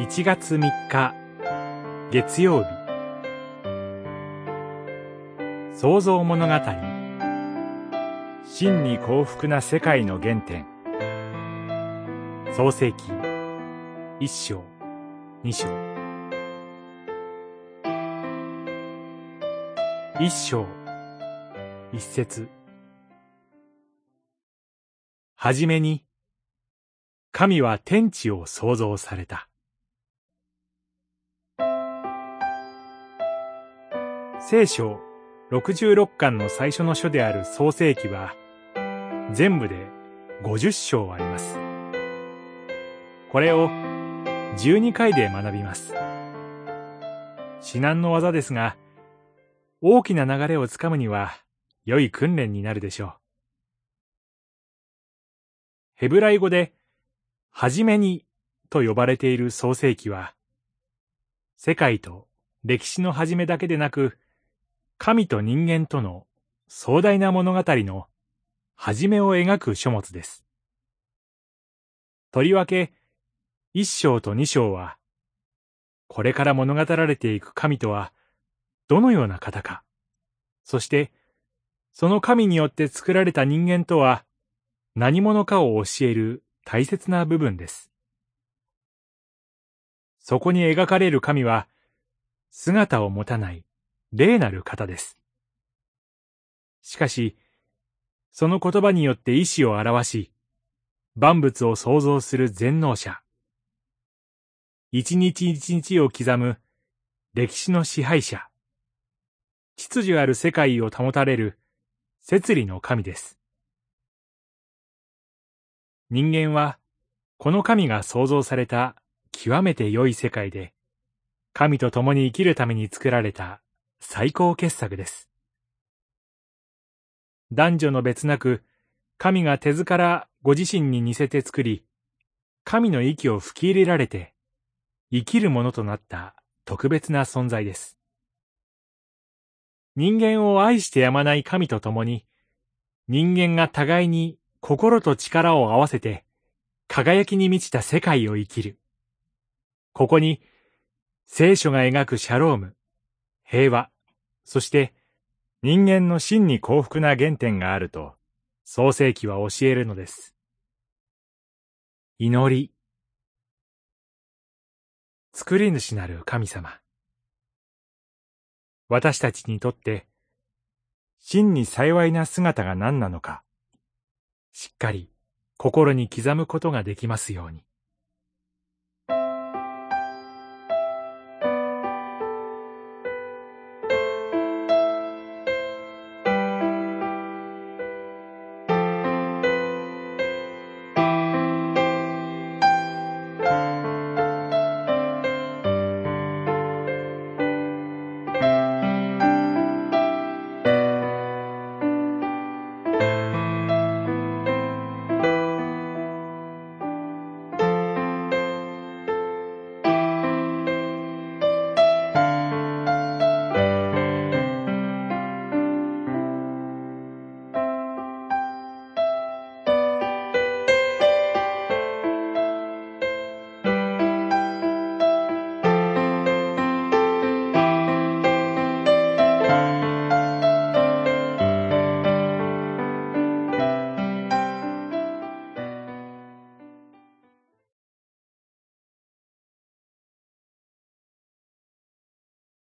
1月3日月曜日。創造物語。真に幸福な世界の原点。創世記。一章。二章。一章。一節。はじめに神は天地を創造された。聖書66巻の最初の書である創世記は、全部で50章あります。これを12回で学びます。至難の技ですが、大きな流れをつかむには良い訓練になるでしょう。ヘブライ語ではじめにと呼ばれている創世記は、世界と歴史の始めだけでなく、神と人間との壮大な物語の始めを描く書物です。とりわけ、一章と二章は、これから物語られていく神とは、どのような方か、そして、その神によって作られた人間とは、何者かを教える大切な部分です。そこに描かれる神は、姿を持たない霊なる方です。しかし、その言葉によって意志を表し、万物を創造する全能者。一日一日を刻む歴史の支配者。秩序ある世界を保たれる摂理の神です。人間は、この神が創造された極めて良い世界で、神と共に生きるために作られた最高傑作です。男女の別なく、神が手図からご自身に似せて作り、神の息を吹き入れられて、生きるものとなった特別な存在です。人間を愛してやまない神と共に、人間が互いに心と力を合わせて、輝きに満ちた世界を生きる。ここに、聖書が描くシャローム、平和、そして人間の真に幸福な原点があると、創世記は教えるのです。祈り。作り主なる神様。私たちにとって、真に幸いな姿が何なのか、しっかり心に刻むことができますように。